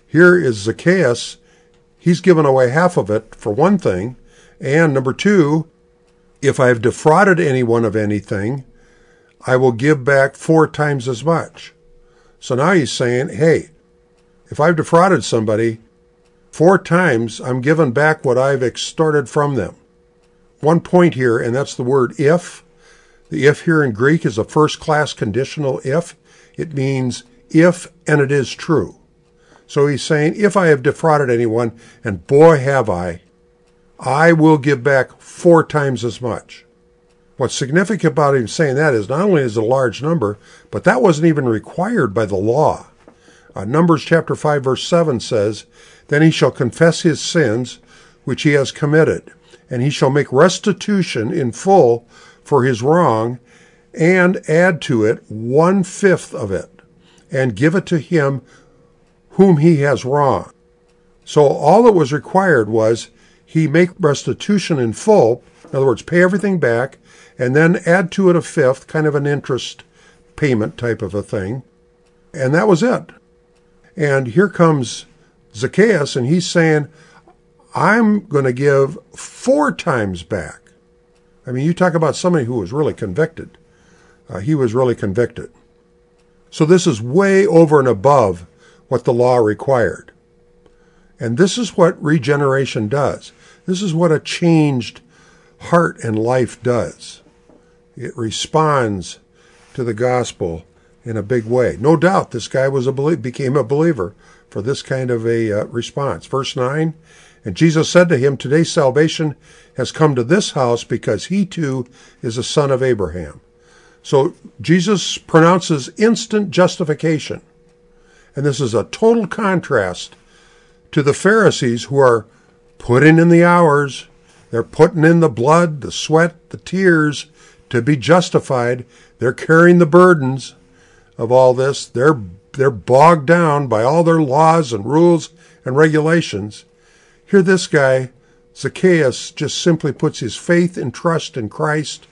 Here is Zacchaeus. He's given away half of it, for one thing. And number two, if I have defrauded anyone of anything, I will give back four times as much. So now he's saying, hey, if I've defrauded somebody, four times I'm given back what I've extorted from them. One point here, and that's the word if. The if here in Greek is a first class conditional if. It means if and it is true. So he's saying, if I have defrauded anyone, and boy have I, I will give back four times as much. What's significant about him saying that is not only is it a large number, but that wasn't even required by the law. Uh, Numbers chapter 5 verse 7 says, Then he shall confess his sins which he has committed, and he shall make restitution in full for his wrong, and add to it one fifth of it and give it to him whom he has wronged. So all that was required was he make restitution in full, in other words, pay everything back, and then add to it a fifth, kind of an interest payment type of a thing. And that was it. And here comes Zacchaeus, and he's saying, I'm going to give four times back. I mean, you talk about somebody who was really convicted. Uh, he was really convicted. So this is way over and above what the law required. And this is what regeneration does. This is what a changed heart and life does. It responds to the gospel in a big way. No doubt this guy was a became a believer for this kind of a uh, response. Verse 9, and Jesus said to him, Today salvation has come to this house because he too is a son of Abraham. So Jesus pronounces instant justification. And this is a total contrast to the Pharisees who are putting in the hours, they're putting in the blood, the sweat, the tears to be justified. They're carrying the burdens of all this. They're they're bogged down by all their laws and rules and regulations. Here this guy, Zacchaeus, just simply puts his faith and trust in Christ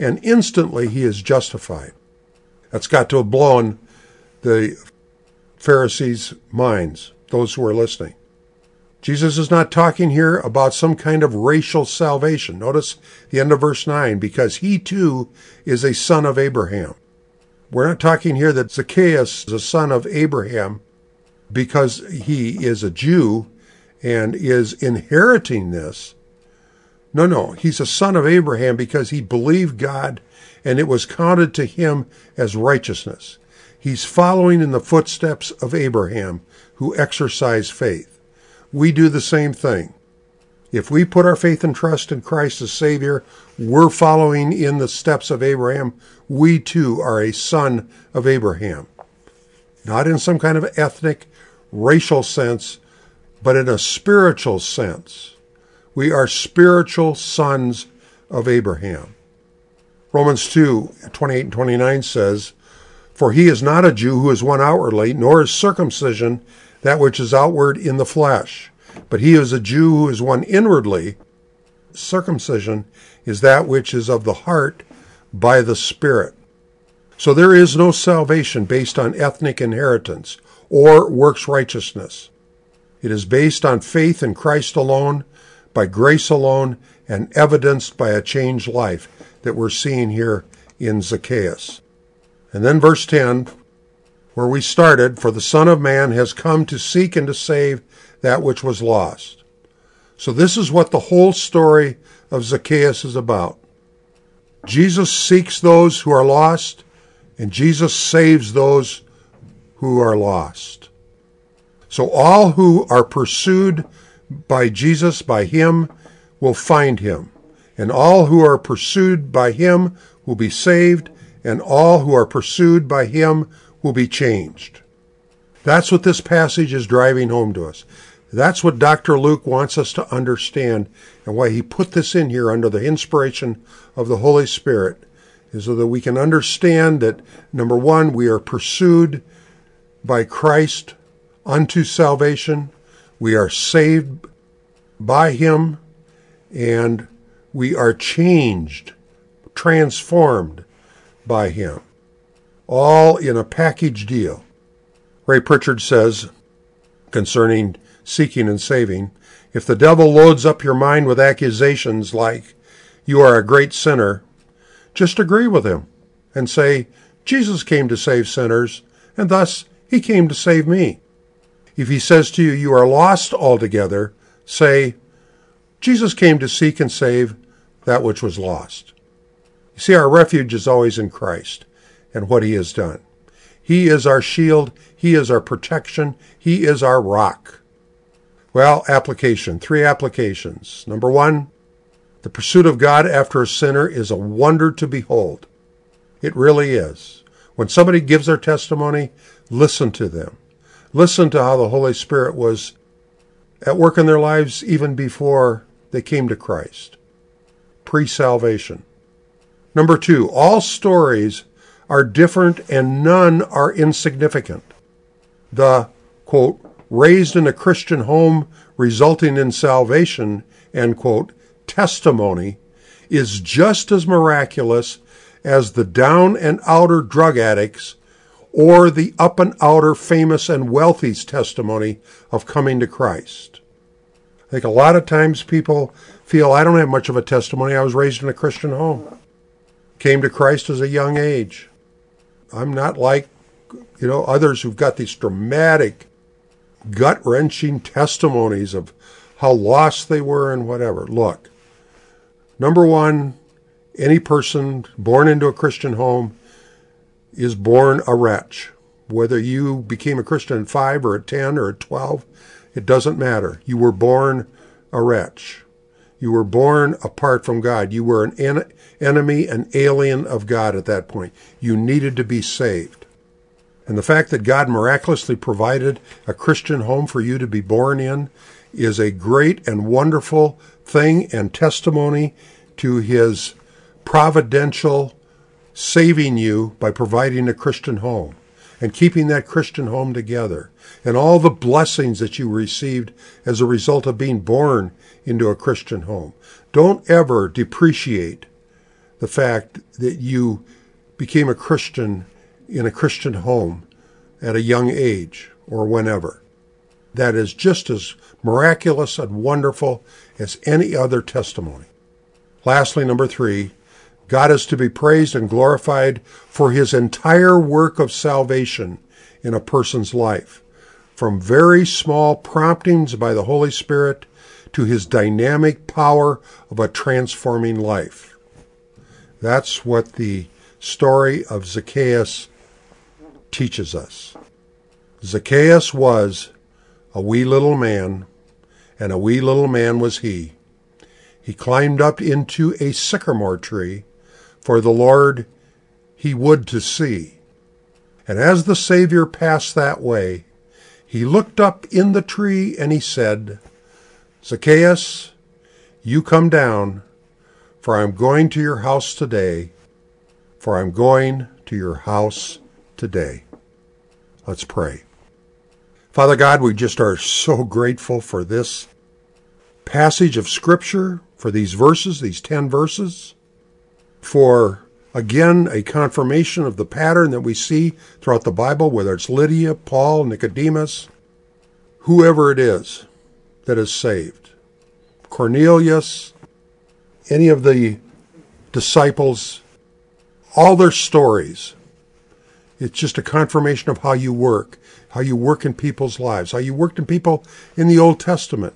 and instantly he is justified. That's got to have blown the Pharisees' minds, those who are listening. Jesus is not talking here about some kind of racial salvation. Notice the end of verse 9, because he too is a son of Abraham. We're not talking here that Zacchaeus is a son of Abraham because he is a Jew and is inheriting this. No, no. He's a son of Abraham because he believed God and it was counted to him as righteousness. He's following in the footsteps of Abraham who exercised faith. We do the same thing. If we put our faith and trust in Christ as Savior, we're following in the steps of Abraham. We too are a son of Abraham. Not in some kind of ethnic, racial sense, but in a spiritual sense. We are spiritual sons of Abraham. Romans 2 28 and 29 says, For he is not a Jew who is one outwardly, nor is circumcision that which is outward in the flesh, but he is a Jew who is one inwardly. Circumcision is that which is of the heart by the Spirit. So there is no salvation based on ethnic inheritance or works righteousness. It is based on faith in Christ alone, by grace alone, and evidenced by a changed life that we're seeing here in Zacchaeus. And then verse 10, where we started, for the Son of Man has come to seek and to save that which was lost. So this is what the whole story of Zacchaeus is about. Jesus seeks those who are lost, and Jesus saves those who are lost. So all who are pursued by Jesus, by Him, will find Him. And all who are pursued by Him will be saved, and all who are pursued by Him will be changed. That's what this passage is driving home to us. That's what Dr. Luke wants us to understand and why he put this in here under the inspiration of the Holy Spirit is so that we can understand that number one, we are pursued by Christ unto salvation. We are saved by him and we are changed, transformed by him. All in a package deal. Ray Pritchard says concerning seeking and saving, if the devil loads up your mind with accusations like, you are a great sinner, just agree with him and say, Jesus came to save sinners, and thus he came to save me. If he says to you, you are lost altogether, say, Jesus came to seek and save that which was lost. You see, our refuge is always in Christ and what he has done. He is our shield. He is our protection. He is our rock. Well, application. Three applications. Number one, the pursuit of God after a sinner is a wonder to behold. It really is. When somebody gives their testimony, listen to them. Listen to how the Holy Spirit was at work in their lives even before they came to Christ. Pre salvation. Number two, all stories are different and none are insignificant. The, quote, raised in a Christian home resulting in salvation, end quote, testimony is just as miraculous as the down and outer drug addicts or the up and outer famous and wealthy's testimony of coming to Christ. I think a lot of times people feel I don't have much of a testimony. I was raised in a Christian home. Came to Christ as a young age. I'm not like, you know, others who've got these dramatic, gut wrenching testimonies of how lost they were and whatever. Look, Number one, any person born into a Christian home is born a wretch. Whether you became a Christian at five or at 10 or at 12, it doesn't matter. You were born a wretch. You were born apart from God. You were an en- enemy, an alien of God at that point. You needed to be saved. And the fact that God miraculously provided a Christian home for you to be born in is a great and wonderful thing and testimony to his providential saving you by providing a Christian home and keeping that Christian home together and all the blessings that you received as a result of being born into a Christian home. Don't ever depreciate the fact that you became a Christian in a Christian home at a young age or whenever. That is just as miraculous and wonderful as any other testimony. Lastly, number three, God is to be praised and glorified for his entire work of salvation in a person's life, from very small promptings by the Holy Spirit to his dynamic power of a transforming life. That's what the story of Zacchaeus teaches us. Zacchaeus was a wee little man, and a wee little man was he. He climbed up into a sycamore tree, for the Lord he would to see. And as the Savior passed that way, he looked up in the tree and he said, Zacchaeus, you come down, for I am going to your house today, for I am going to your house today. Let's pray. Father God, we just are so grateful for this passage of Scripture, for these verses, these 10 verses, for again a confirmation of the pattern that we see throughout the Bible, whether it's Lydia, Paul, Nicodemus, whoever it is that is saved, Cornelius, any of the disciples, all their stories. It's just a confirmation of how you work, how you work in people's lives, how you worked in people in the Old Testament.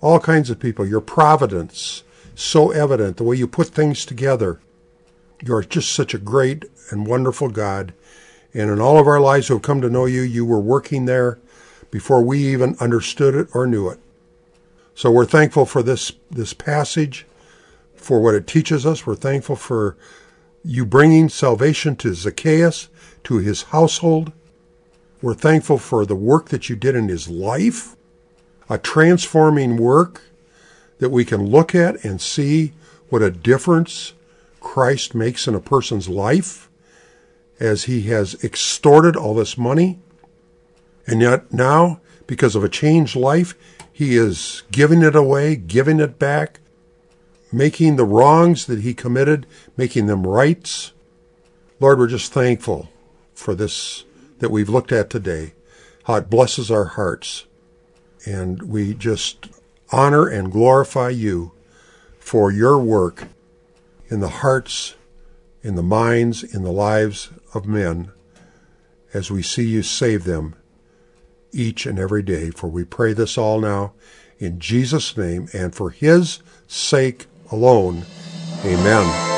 All kinds of people. Your providence, so evident, the way you put things together. You're just such a great and wonderful God. And in all of our lives who have come to know you, you were working there before we even understood it or knew it. So we're thankful for this, this passage, for what it teaches us. We're thankful for you bringing salvation to Zacchaeus, to his household. We're thankful for the work that you did in his life, a transforming work that we can look at and see what a difference Christ makes in a person's life as he has extorted all this money. And yet now, because of a changed life, he is giving it away, giving it back, making the wrongs that he committed, making them rights. Lord, we're just thankful for this that we've looked at today, how it blesses our hearts. And we just honor and glorify you for your work in the hearts, in the minds, in the lives of men as we see you save them each and every day. For we pray this all now in Jesus' name and for his sake alone. Amen.